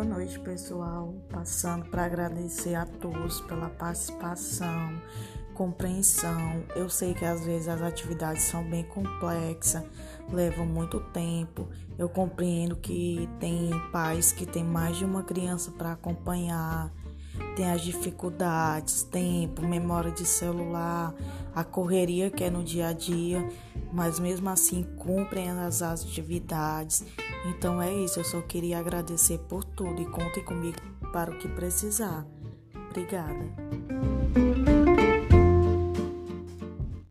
noite, pessoal. Passando para agradecer a todos pela participação, compreensão. Eu sei que às vezes as atividades são bem complexas, levam muito tempo. Eu compreendo que tem pais que têm mais de uma criança para acompanhar, tem as dificuldades, tempo, memória de celular, a correria que é no dia a dia, mas mesmo assim cumprem as atividades. Então é isso, eu só queria agradecer por tudo e contem comigo para o que precisar. Obrigada.